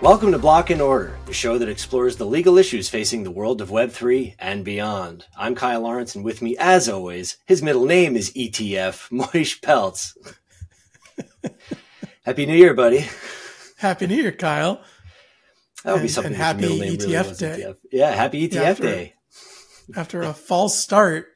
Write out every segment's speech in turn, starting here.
Welcome to Block and Order, the show that explores the legal issues facing the world of Web3 and beyond. I'm Kyle Lawrence, and with me, as always, his middle name is ETF, Moish Peltz. Happy New Year, buddy. Happy New Year, Kyle. That would And- be something. and happy your middle name really ETF was day. ETF. Yeah, happy ETF Yeah, after- day. After a false start,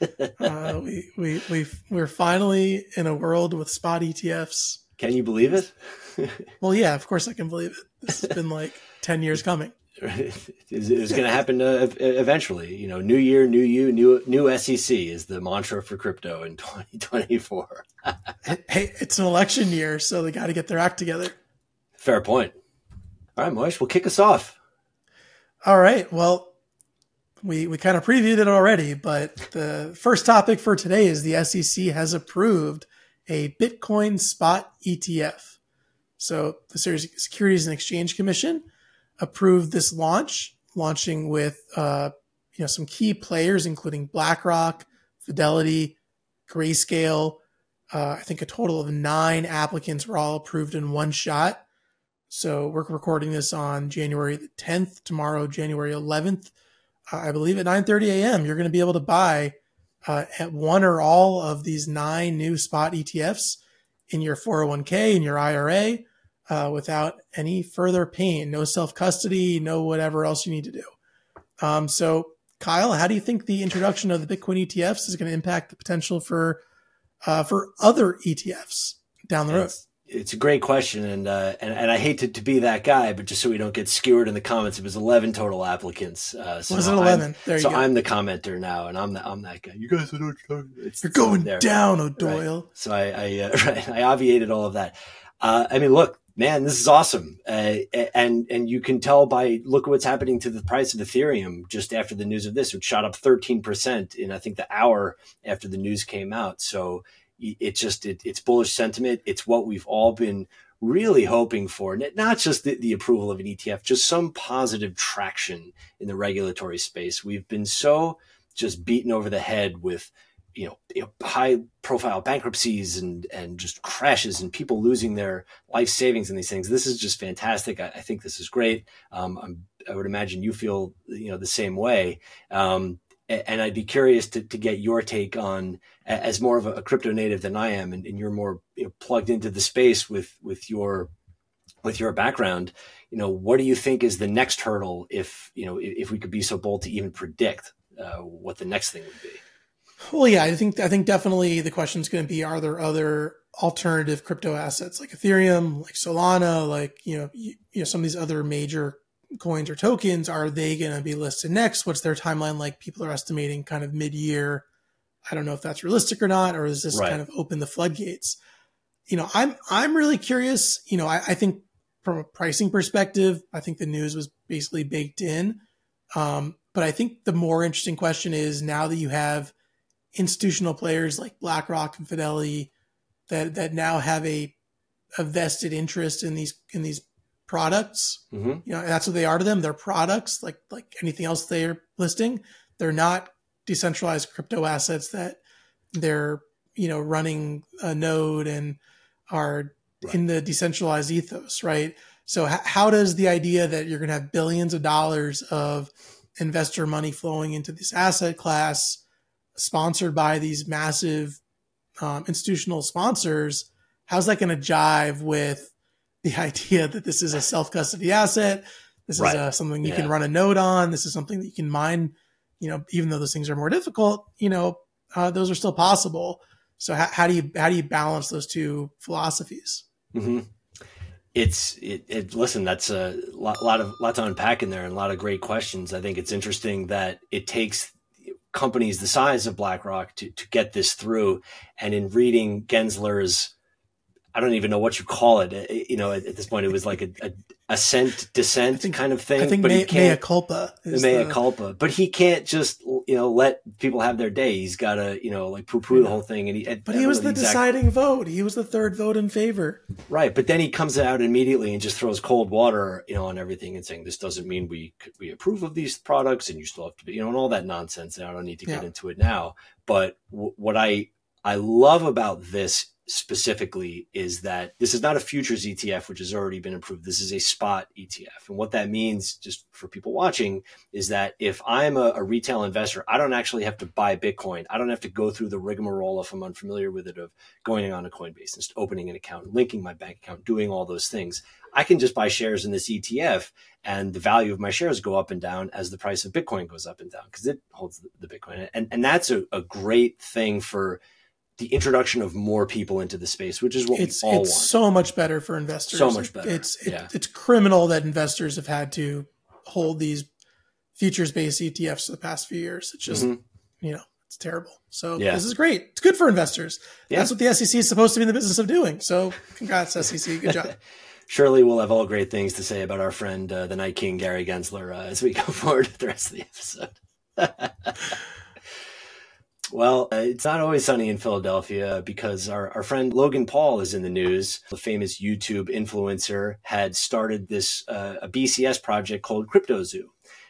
uh, we, we, we, we're finally in a world with spot ETFs. Can you believe it? Well, yeah, of course I can believe it. This has been like 10 years coming. it's going to happen uh, eventually. You know, new year, new you, new new SEC is the mantra for crypto in 2024. Hey, it's an election year, so they got to get their act together. Fair point. All right, Moish, we'll kick us off. All right. Well, we, we kind of previewed it already, but the first topic for today is the SEC has approved a Bitcoin spot ETF. So the Securities and Exchange Commission approved this launch, launching with uh, you know some key players, including BlackRock, Fidelity, Grayscale. Uh, I think a total of nine applicants were all approved in one shot. So we're recording this on January the 10th. Tomorrow, January 11th, uh, I believe at 9:30 a.m. You're going to be able to buy uh, at one or all of these nine new spot ETFs in your 401k in your IRA uh, without any further pain, no self custody, no whatever else you need to do. Um, so, Kyle, how do you think the introduction of the Bitcoin ETFs is going to impact the potential for uh, for other ETFs down the road? It's, it's a great question, and, uh, and and I hate to, to be that guy, but just so we don't get skewered in the comments, it was eleven total applicants. Uh, so Was it I'm- 11? There you so go. I'm the commenter now, and I'm the, I'm that guy. You guys are not it's, You're going there. down, O'Doyle. So I I, uh, right, I obviated all of that. Uh, I mean, look, man, this is awesome, uh, and and you can tell by look at what's happening to the price of Ethereum just after the news of this, which shot up 13 percent in I think the hour after the news came out. So it just it, it's bullish sentiment. It's what we've all been really hoping for, not just the, the approval of an ETF, just some positive traction in the regulatory space. We've been so just beaten over the head with you know, you know high profile bankruptcies and and just crashes and people losing their life savings in these things. This is just fantastic. I, I think this is great. Um, I would imagine you feel you know the same way. Um, and I'd be curious to, to get your take on as more of a, crypto native than I am, and, and you're more you know, plugged into the space with with your with your background. You know, what do you think is the next hurdle if you know if we could be so bold to even predict uh, what the next thing would be? Well, yeah, I think I think definitely the question is going to be: Are there other alternative crypto assets like Ethereum, like Solana, like you know, you, you know, some of these other major coins or tokens? Are they going to be listed next? What's their timeline like? People are estimating kind of mid-year. I don't know if that's realistic or not, or is this Right. kind of open the floodgates? You know, I'm I'm really curious. You know, I, I think from a pricing perspective, I think the news was basically baked in. Um, but I think the more interesting question is now that you have institutional players like BlackRock and Fidelity that that now have a a vested interest in these in these products. hmm You know, that's what they are to them. They're products like like anything else they're listing. They're not decentralized crypto assets that they're you know running a node and are Right. in the decentralized ethos, right? So h- how does the idea that you're going to have billions of dollars of investor money flowing into this asset class, sponsored by these massive um, institutional sponsors, how's that going to jive with the idea that this is a self custody asset? This Right. is uh something you can run a node on. This is something that you can mine. You know, even though those things are more difficult, you know, uh, those are still possible. So how, how do you how do you balance those two philosophies? hmm It's it, it. Listen, that's a lot, lot of lot to unpack in there, and a lot of great questions. I think it's interesting that it takes companies the size of BlackRock to to get this through. And in reading Gensler's, I don't even know what you call it. Uh, You know, at, at this point, it was like a, a ascent descent think- kind of thing. I think but mea, he can't mea culpa is mea the- culpa. But he can't just you know let people have their day. He's got to you know like poo poo the whole thing. And he, But he was the exact- deciding vote. He was the third vote in favor. Right, but then he comes out immediately and just throws cold water, you know, on everything and saying this doesn't mean we we approve of these products and you still have to be, you know, and all that nonsense. And I don't need to get Yeah. into it now. But w- what I I love about this specifically is that this is not a futures ETF, which has already been approved. This is a spot ETF. And what that means, just for people watching, is that if I'm a, a, retail investor, I don't actually have to buy Bitcoin. I don't have to go through the rigmarole, if I'm unfamiliar with it, of going on a Coinbase and opening an account, linking my bank account, doing all those things. I can just buy shares in this ETF and the value of my shares go up and down as the price of Bitcoin goes up and down because it holds the, Bitcoin. And, and that's a, a great thing for the introduction of more people into the space, which is what it's, we all it's want. so much better for investors. So much better. It's it, yeah. it's criminal that investors have had to hold these futures based ETFs for the past few years. It's just mm-hmm. you know it's terrible. So yeah. this is great. It's good for investors. Yeah. That's what the SEC is supposed to be in the business of doing. So congrats SEC. Good job. Surely we'll have all great things to say about our friend, uh, the Night King Gary Gensler, uh, as we go forward with the rest of the episode. Well, uh, it's not always sunny in Philadelphia because our, our friend Logan Paul is in the news. The famous YouTube influencer had started this uh, a BCS project called CryptoZoo.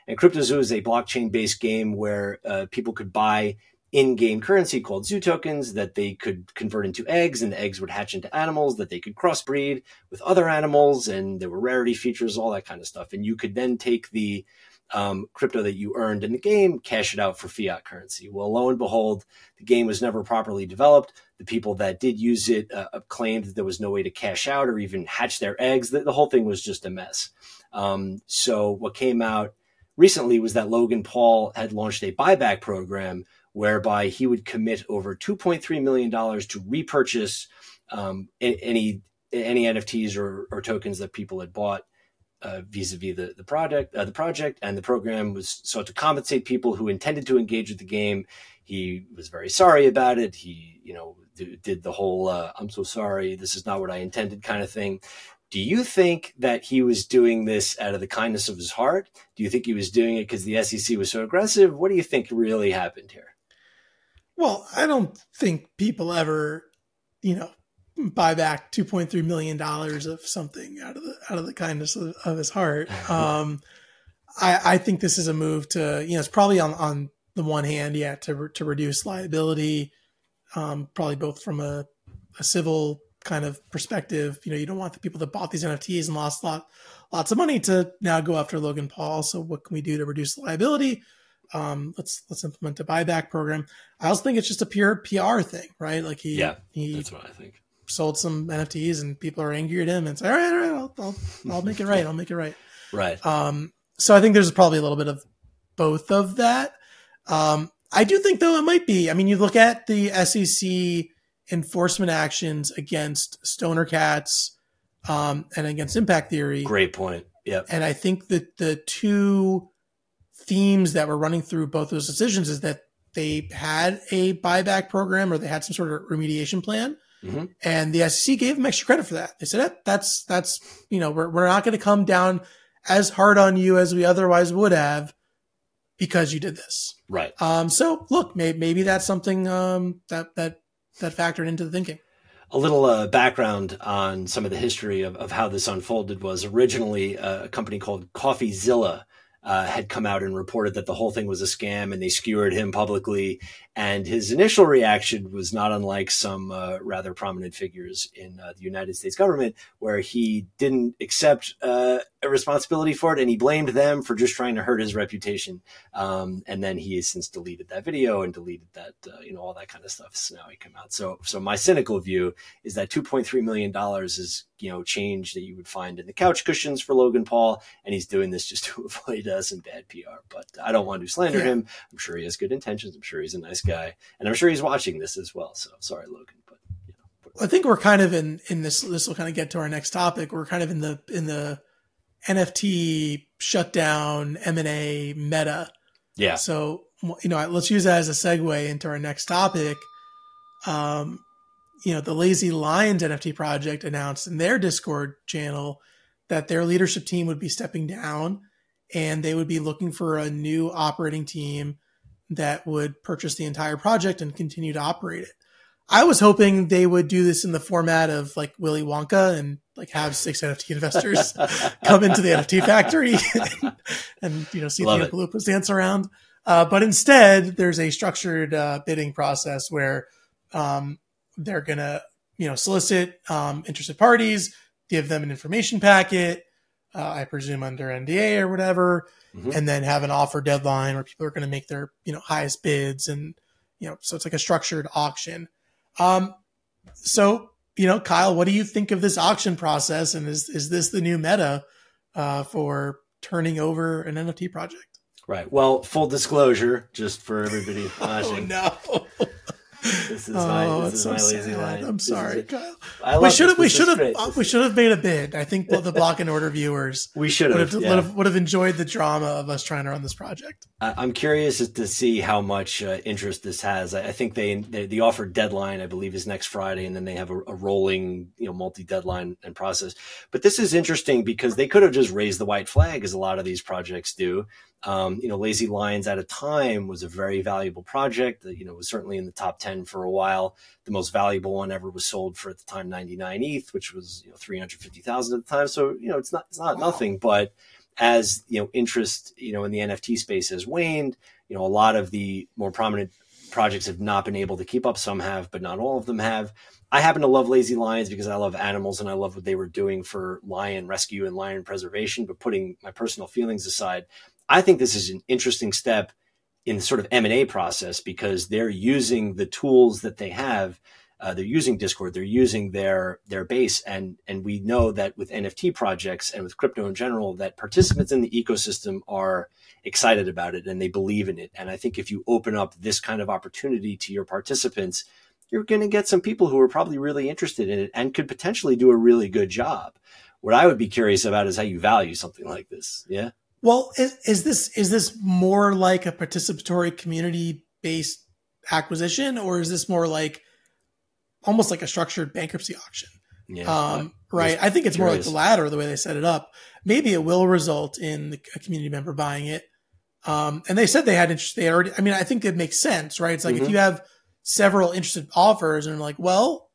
And CryptoZoo is a blockchain based game where uh, people could buy in game currency called zoo tokens that they could convert into eggs, and the eggs would hatch into animals that they could crossbreed with other animals. And there were rarity features, all that kind of stuff. And you could then take the um, crypto that you earned in the game, cash it out for fiat currency. Well, lo and behold, the game was never properly developed. The people that did use it uh, claimed that there was no way to cash out or even hatch their eggs. The, the whole thing was just a mess. Um, so, what came out recently was that Logan Paul had launched a buyback program whereby he would commit over $2.3 million to repurchase um, any any NFTs or, or tokens that people had bought uh, vis-a-vis the the project uh, the project and the program was sought to compensate people who intended to engage with the game. He was very sorry about it. He you know did the whole uh, i'm so sorry this is not what i intended kind of thing. Do you think that he was doing this out of the kindness of his heart? Do you think he was doing it because the sec was so aggressive? What do you think really happened here? Well i don't think people ever you know buy back 2.3 million dollars of something out of the out of the kindness of, of his heart. Um, I, I think this is a move to you know it's probably on on the one hand yeah to to reduce liability um, probably both from a, a civil kind of perspective. You know you don't want the people that bought these nfts and lost lot lots of money to now go after logan paul. So what can we do to reduce liability? Um, let's let's implement a buyback program. I also think it's just a pure PR thing, right? Like he, yeah, he, that's what I think sold some NFTs and people are angry at him and say, all right, all right, I'll, I'll, I'll make it right. I'll make it right. Right. Um, so I think there's probably a little bit of both of that. Um, I do think though it might be, I mean, you look at the SEC enforcement actions against stoner cats, um, and against impact theory. Great point. Yeah. And I think that the two themes that were running through both those decisions is that they had a buyback program or they had some sort of remediation plan Mm-hmm. And the SEC gave them extra credit for that. They said, that's, that's, you know, we're, we're not going to come down as hard on you as we otherwise would have because you did this. Right. Um, so look, maybe, maybe that's something, um, that, that, that factored into the thinking. A little uh, background on some of the history of, of how this unfolded was originally a company called Coffeezilla uh, had come out and reported that the whole thing was a scam and they skewered him publicly. And his initial reaction was not unlike some uh, rather prominent figures in uh, the United States government, where he didn't accept uh, responsibility for it and he blamed them for just trying to hurt his reputation. Um, and then he has since deleted that video and deleted that, uh, you know, all that kind of stuff. So now he come out. So, so my cynical view is that $2.3 million is, you know, change that you would find in the couch cushions for Logan Paul. And he's doing this just to avoid uh, some bad PR. But I don't want to slander yeah. him. I'm sure he has good intentions. I'm sure he's a nice guy, and I'm sure he's watching this as well. So sorry, Logan, but you know. I think we're kind of in in this. This will kind of get to our next topic. We're kind of in the in the NFT shutdown M and A meta. Yeah. So you know, let's use that as a segue into our next topic. Um, you know, the Lazy Lions NFT project announced in their Discord channel that their leadership team would be stepping down and they would be looking for a new operating team that would purchase the entire project and continue to operate it. I was hoping they would do this in the format of like Willy Wonka and like have six NFT investors come into the NFT factory and, and you know see Love the Oompa dance around. Uh, but instead, there's a structured uh, bidding process where um, they're gonna you know, solicit um, interested parties, give them an information packet, uh, I presume under NDA or whatever, mm-hmm. and then have an offer deadline where people are going to make their you know highest bids, and you know, so it's like a structured auction. Um, so you know, Kyle, what do you think of this auction process, and is is this the new meta uh, for turning over an NFT project? Right. Well, full disclosure, just for everybody oh, watching. oh no. This is oh, my, this is so my lazy sad. line. I'm sorry, Kyle. we should have we should have we should have made a bid. I think the block and order viewers we should have would, have would have enjoyed the drama of us trying to run this project. I'm curious to see how much uh, interest this has. I think they, they, the offer deadline I believe is next Friday, and then they have a, a rolling you know multi deadline and process. But this is interesting because they could have just raised the white flag as a lot of these projects do um, you know, Lazy Lions at a time was a very valuable project. You know, was certainly in the top 10 for a while. The most valuable one ever was sold for at the time 99 ETH, which was, you know, 350,000 at the time. So, you know, it's not, it's not wow. nothing, but as, you know, interest, you know, in the NFT space has waned, you know, a lot of the more prominent projects have not been able to keep up. Some have, but not all of them have. I happen to love Lazy Lions because I love animals and I love what they were doing for lion rescue and lion preservation. But putting my personal feelings aside, I think this is an interesting step in the sort of M&A process because they're using the tools that they have. Uh, they're using Discord, they're using their their base, and and we know that with NFT projects and with crypto in general, that participants in the ecosystem are excited about it and they believe in it. And I think if you open up this kind of opportunity to your participants, you're going to get some people who are probably really interested in it and could potentially do a really good job. What I would be curious about is how you value something like this. Yeah. Well, is, is this is this more like a participatory community based acquisition, or is this more like almost like a structured bankruptcy auction? Yeah, um, right. I think it's curious. more like the latter, the way they set it up. Maybe it will result in a community member buying it. Um, and they said they had interest. They already. I mean, I think it makes sense, right? It's like mm-hmm. if you have several interested offers, and like, well,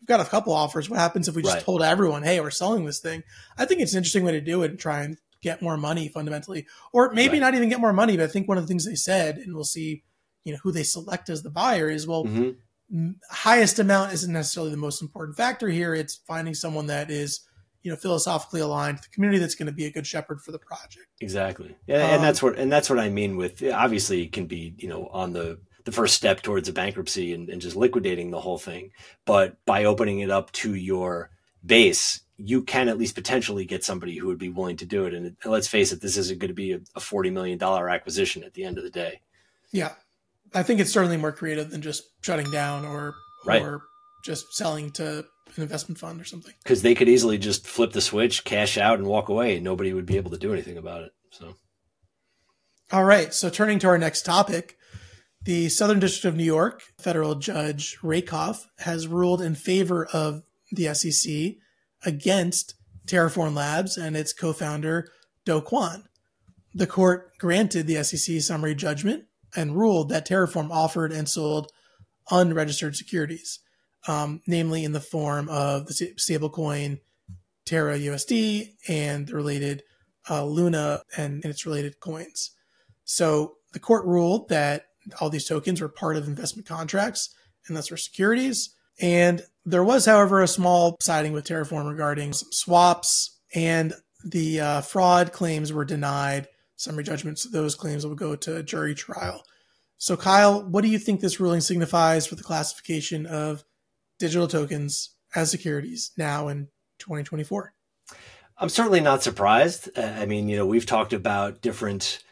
we've got a couple offers. What happens if we just right. told everyone, hey, we're selling this thing? I think it's an interesting way to do it and try and get more money fundamentally, or maybe right. not even get more money. But I think one of the things they said, and we'll see, you know, who they select as the buyer is well, mm-hmm. highest amount isn't necessarily the most important factor here. It's finding someone that is, you know, philosophically aligned to the community that's going to be a good shepherd for the project. Exactly. Yeah, um, and that's what and that's what I mean with obviously it can be, you know, on the the first step towards a bankruptcy and, and just liquidating the whole thing. But by opening it up to your base, you can at least potentially get somebody who would be willing to do it. And let's face it, this isn't going to be a, $40 million acquisition at the end of the day. Yeah. I think it's certainly more creative than just shutting down or, right. or just selling to an investment fund or something. Because they could easily just flip the switch, cash out, and walk away, and nobody would be able to do anything about it. So, all right. So, turning to our next topic, the Southern District of New York federal judge Rakoff has ruled in favor of the SEC against Terraform Labs and its co founder, Do Kwon. The court granted the SEC summary judgment and ruled that Terraform offered and sold unregistered securities, um, namely in the form of the stablecoin Terra USD and the related uh, Luna and, and its related coins. So the court ruled that all these tokens were part of investment contracts and thus were securities. And there was, however, a small siding with Terraform regarding some swaps, and the uh, fraud claims were denied. Summary judgments, those claims will go to jury trial. So, Kyle, what do you think this ruling signifies for the classification of digital tokens as securities now in 2024? I'm certainly not surprised. I mean, you know, we've talked about different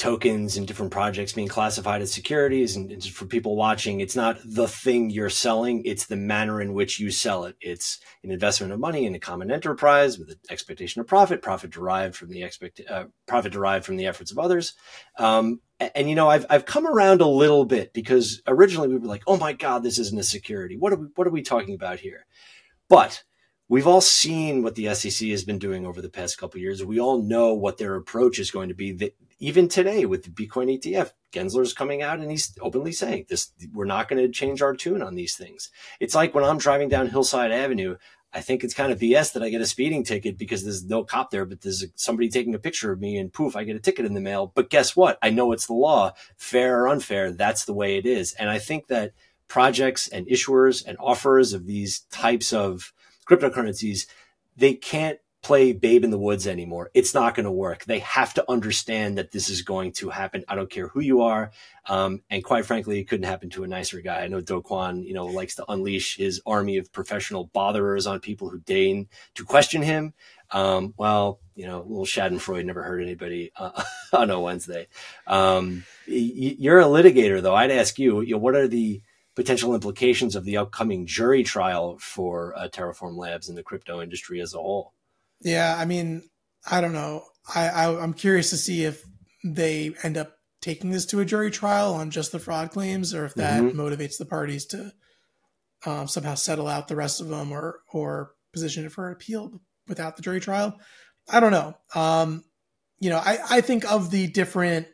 tokens and different projects being classified as securities and, for people watching it's not the thing you're selling it's the manner in which you sell it. It's an investment of money in a common enterprise with an expectation of profit profit derived from the expect uh, profit derived from the efforts of others. Um, and, and, you know I've, I've come around a little bit because originally we were like oh my god this isn't a security. What are we what are we talking about here? But we've all seen what the SEC has been doing over the past couple years. We all know what their approach is going to be That even today with the Bitcoin ETF, Gensler's coming out and he's openly saying this, we're not going to change our tune on these things. It's like when I'm driving down Hillside Avenue, I think it's kind of BS that I get a speeding ticket because there's no cop there, but there's somebody taking a picture of me and poof, I get a ticket in the mail. But guess what? I know it's the law, fair or unfair. That's the way it is. And I think that projects and issuers and offers of these types of cryptocurrencies, they can't play babe in the woods anymore. It's not going to work. They have to understand that this is going to happen. I don't care who you are. Um, and quite frankly, it couldn't happen to a nicer guy. I know Do Kwon, you know, likes to unleash his army of professional botherers on people who deign to question him. Um, well, you know, little Schadenfreude never hurt anybody uh, on a Wednesday. Um, you're a litigator, though. I'd ask you, you know, what are the potential implications of the upcoming jury trial for uh, Terraform Labs and the crypto industry as a whole? Yeah, I mean, I don't know. I, I I'm curious to see if they end up taking this to a jury trial on just the fraud claims, or if that mm-hmm. motivates the parties to um, somehow settle out the rest of them, or or position it for an appeal without the jury trial. I don't know. Um, you know, I I think of the different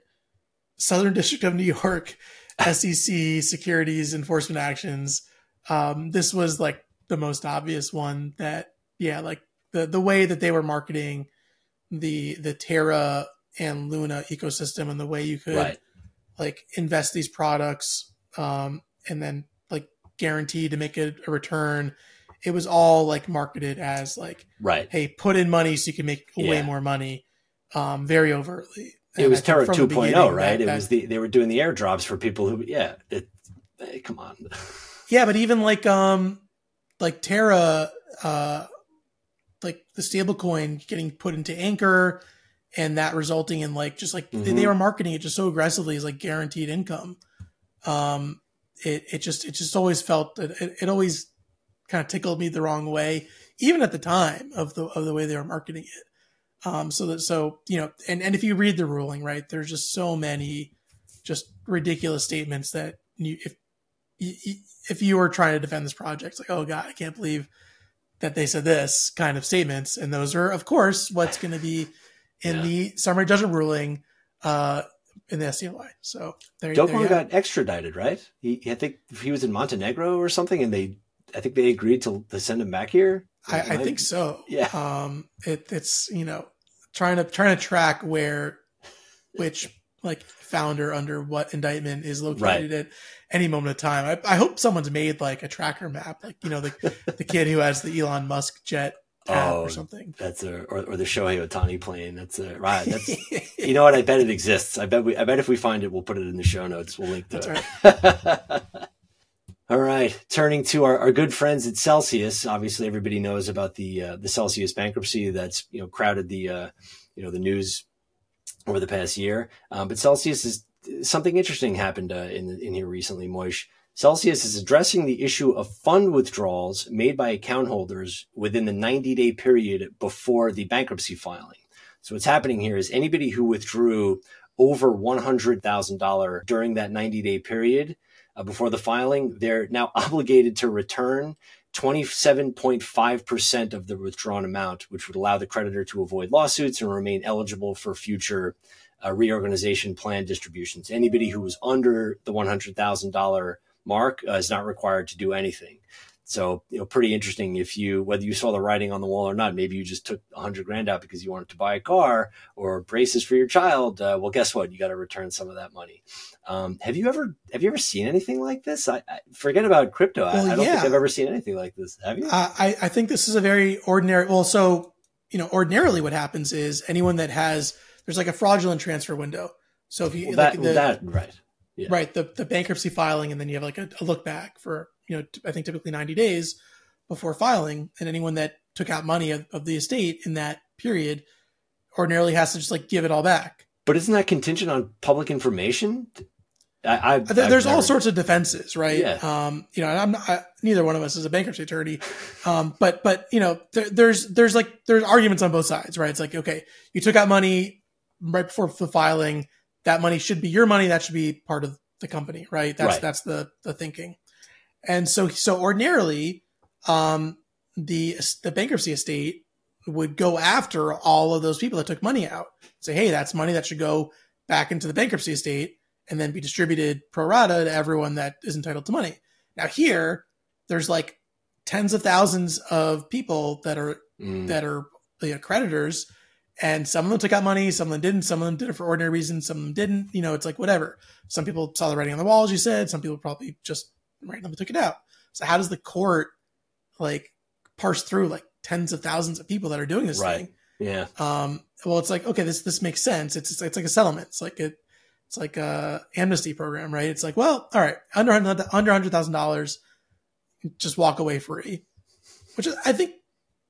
Southern District of New York SEC securities enforcement actions. Um, this was like the most obvious one that, yeah, like the the way that they were marketing the the Terra and Luna ecosystem and the way you could right. like invest these products um, and then like guarantee to make a, a, return. It was all like marketed as like, right? Hey, put in money so you can make yeah. way more money, um, very overtly. It was Terra 2.0, right? That, it was the they were doing the airdrops for people who, yeah. It, hey, come on. yeah, but even like um, like Terra, uh, like the stablecoin getting put into Anchor and that resulting in like just like mm-hmm. they were marketing it just so aggressively as like guaranteed income. Um, it it just it just always felt that it, it always kind of tickled me the wrong way, even at the time of the of the way they were marketing it. Um, so that so you know, and and if you read the ruling, right, there's just so many just ridiculous statements that you if if you were trying to defend this project, it's like, oh god, I can't believe that they said this kind of statements, and those are, of course, what's going to be in yeah. the summary judgment ruling uh, in the SCLI. So there, Do Kwon got extradited, right? He, I think if he was in Montenegro or something, and they, I think they agreed to, to send him back here. I, I think so. Yeah. Um, it, it's you know trying to trying to track where, which like founder under what indictment is located right. at any moment of time. I, I, hope someone's made like a tracker map, like you know the the kid who has the Elon Musk jet oh, or something. That's a or, or the Shohei Ohtani plane. That's a right. That's you know what? I bet it exists. I bet we. I bet if we find it, we'll put it in the show notes. We'll link to that's it. Right. All right, turning to our, our good friends at Celsius. Obviously, everybody knows about the uh, the Celsius bankruptcy that's you know crowded the uh, you know the news over the past year. Um, but Celsius is something interesting happened uh, in in here recently. Moish Celsius is addressing the issue of fund withdrawals made by account holders within the 90 day period before the bankruptcy filing. So what's happening here is anybody who withdrew over $100,000 during that 90 day period uh, before the filing, they're now obligated to return 27.5% of the withdrawn amount, which would allow the creditor to avoid lawsuits and remain eligible for future uh, reorganization plan distributions. Anybody who was under the $100,000 mark uh, is not required to do anything. So, you know, pretty interesting if you, whether you saw the writing on the wall or not, maybe you just took a hundred grand out because you wanted to buy a car or braces for your child. Uh, well, guess what? You got to return some of that money. Um, have you ever, have you ever seen anything like this? I, I forget about crypto. Well, I, I, don't yeah. think I've ever seen anything like this. Have you? Uh, I, I think this is a very ordinary, well, so, you know, ordinarily what happens is anyone that has, there's like a fraudulent transfer window. So if you, well, that, like the, well, that, right. Yeah. Right. The, the bankruptcy filing, and then you have like a, a look back for you know, I think typically 90 days before filing. And anyone that took out money of, of the estate in that period ordinarily has to just like give it all back. But isn't that contingent on public information? I, I've, there's all sorts of defenses, right? Yeah. Um, you know, I'm not, I, neither one of us is a bankruptcy attorney, um, but but you know, there, there's there's like there's arguments on both sides, right? It's like okay, you took out money right before the filing, that money should be your money, that should be part of the company, right? That's right. that's the the thinking. And so, so ordinarily, um, the the bankruptcy estate would go after all of those people that took money out. Say, hey, that's money that should go back into the bankruptcy estate and then be distributed pro rata to everyone that is entitled to money. Now here, there's like tens of thousands of people that are mm. that are you know, creditors, and some of them took out money, some of them didn't, some of them did it for ordinary reasons, some of them didn't. You know, it's like whatever. Some people saw the writing on the wall, as you said. Some people probably just randomly took it out. So how does the court like parse through like tens of thousands of people that are doing this Right. thing? Yeah. Um, well, it's like okay, this this makes sense. It's it's like a settlement. It's like a it's like a amnesty program, right? It's like well, all right, under under hundred thousand dollars, just walk away free. Which is, I think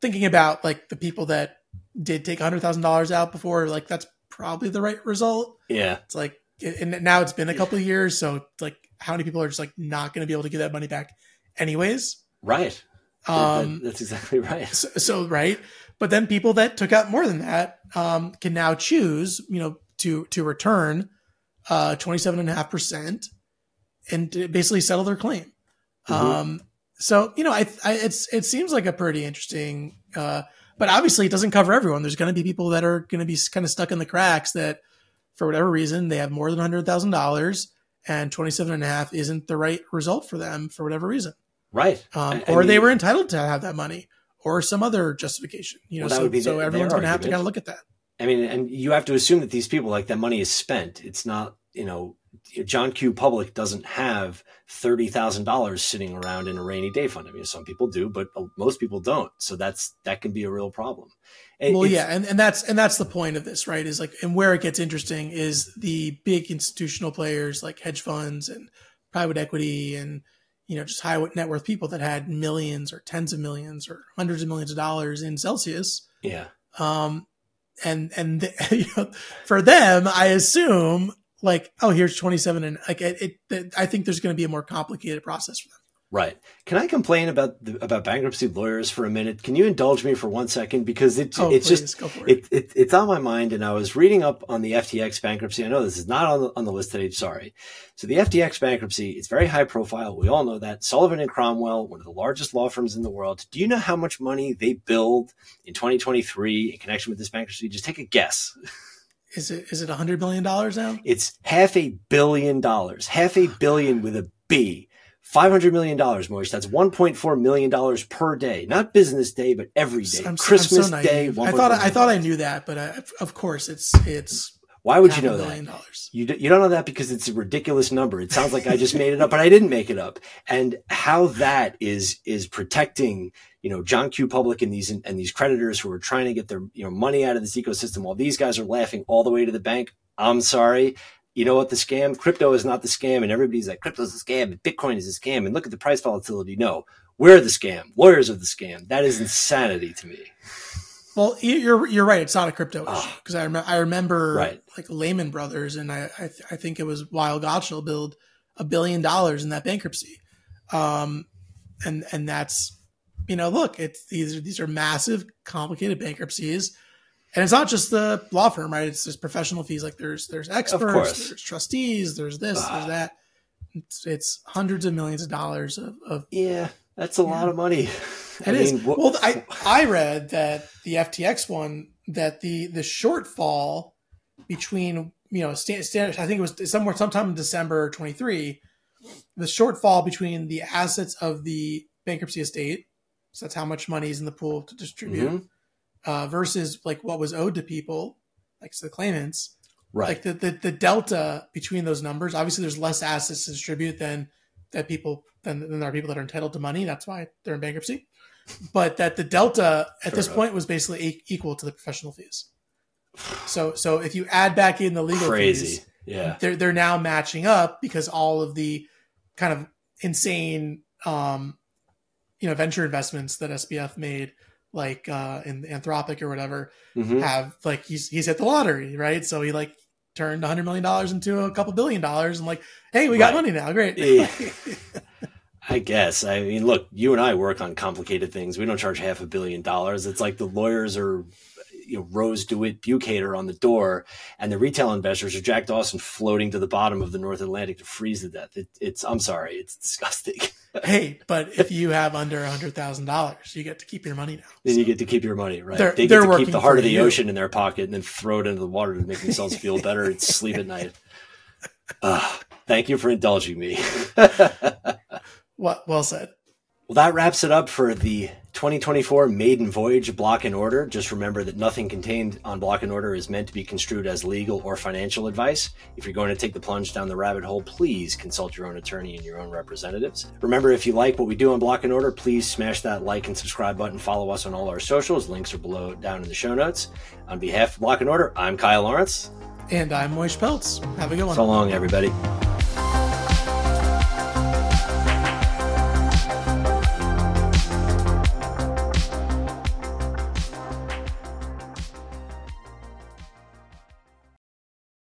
thinking about like the people that did take hundred thousand dollars out before, like that's probably the right result. Yeah. It's like, and now it's been a couple of years, so it's like how many people are just like not going to be able to give that money back, anyways. Right. Um, That's exactly right. so, so right, but then people that took out more than that um, can now choose, you know, to to return uh, twenty seven and a half percent and basically settle their claim. Mhm. Um, so you know, I, I it's it seems like a pretty interesting, uh, but obviously it doesn't cover everyone. There's going to be people that are going to be kind of stuck in the cracks that, for whatever reason, they have more than hundred thousand dollars and twenty seven and a half isn't the right result for them for whatever reason Right. um, I- I or they were entitled to have that money, or some other justification. You know, Well, that so, would be so everyone's going to have to kind of look at that. I mean, and you have to assume that these people, like that money is spent. It's not, you know, John Q. Public doesn't have thirty thousand dollars sitting around in a rainy day fund. I mean, some people do, but most people don't. So that's that can be a real problem. It- well, yeah, and, and that's and that's the point of this, right? Is like, and where it gets interesting is the big institutional players like hedge funds and private equity and you know just high net worth people that had millions or tens of millions or hundreds of millions of dollars in Celsius. yeah, Um, and and the, you know, for them, I assume like, oh, here's twenty seven, and like it, it, I think there's going to be a more complicated process for them. Right. Can I complain about the, about bankruptcy lawyers for a minute? Can you indulge me for one second because it, Oh, it's please, just go for it. it, it, it's on my mind and I was reading up on the FTX bankruptcy. I know this is not on the, on the list today. Sorry. So the FTX bankruptcy is very high profile. We all know that Sullivan and Cromwell, one of the largest law firms in the world. Do you know how much money they billed in 2023 in connection with this bankruptcy? Just take a guess. Is it is it a hundred million dollars now? It's half a billion dollars, half a billion with a B. $500 million, Moish. That's $1.4 million per day. Not business day, but every day. I'm, Christmas I'm so day. I thought I thought I knew that, but uh, I, of course it's it's Why would you know that? dollars. You, d- you don't know that because it's a ridiculous number. It sounds like I just made it up, but I didn't make it up. And how that is is protecting, you know, John Q. Public and these and these creditors who are trying to get their you know money out of this ecosystem while these guys are laughing all the way to the bank. I'm sorry. You know what? The scam, crypto is not the scam, and everybody's like, crypto's a scam, and Bitcoin is a scam, and look at the price volatility. No, we're the scam. Lawyers are the scam. That is insanity to me. Well, you- you're you're right. It's not a crypto issue Ah. because I rem- I remember Right. like Lehman Brothers and I I, th- I think it was Weil Gotshal billed a billion dollars in that bankruptcy, um, and and that's you know look it's these are these are massive complicated bankruptcies. And it's not just the law firm, right? It's just professional fees. Like there's there's experts, there's trustees, there's this, Ah. there's that. It's, it's hundreds of millions of dollars of, of Yeah, that's a lot of money. It is. what- well, I I read that the FTX one that the the shortfall between you know stand, stand, I think it was somewhere sometime in December 23 the shortfall between the assets of the bankruptcy estate so that's how much money is in the pool to distribute Mhm. Uh, versus like what was owed to people like to the claimants right. like the, the the delta between those numbers obviously there's less assets to distribute than that people than, than there are people that are entitled to money that's why they're in bankruptcy but that the delta at this Sure. point was basically equal to the professional fees so so if you add back in the legal Crazy. fees Yeah. they're they're now matching up because all of the kind of insane um you know venture investments that SBF made like uh in Anthropic or whatever Mhm. have like he's he's hit the lottery, right? So he like turned hundred million dollars into a couple billion dollars and like, hey, we got Right. money now, great. Yeah. I guess. I mean, look, you and I work on complicated things. We don't charge half a billion dollars. It's like the lawyers are, you know, Rose DeWitt Bukater on the door, and the retail investors are Jack Dawson floating to the bottom of the North Atlantic to freeze to death. It, it's. I'm sorry. It's disgusting. hey, but if you have under a hundred thousand dollars, you get to keep your money now. then you get to keep your money, right? They're- they get to keep the heart of the you. ocean in their pocket and then throw it into the water to make themselves feel better and sleep at night. Ah, thank you for indulging me. What well said. Well, that wraps it up for the 2024 maiden voyage Block and Order. Just remember that nothing contained on Block and Order is meant to be construed as legal or financial advice. If you're going to take the plunge down the rabbit hole, please consult your own attorney and your own representatives. Remember, if you like what we do on Block and Order, please smash that like and subscribe button. Follow us on all our socials. Links are below down in the show notes. On behalf of Block and Order, I'm Kyle Lawrence. And I'm Moish Peltz. Have a good one. So long, everybody.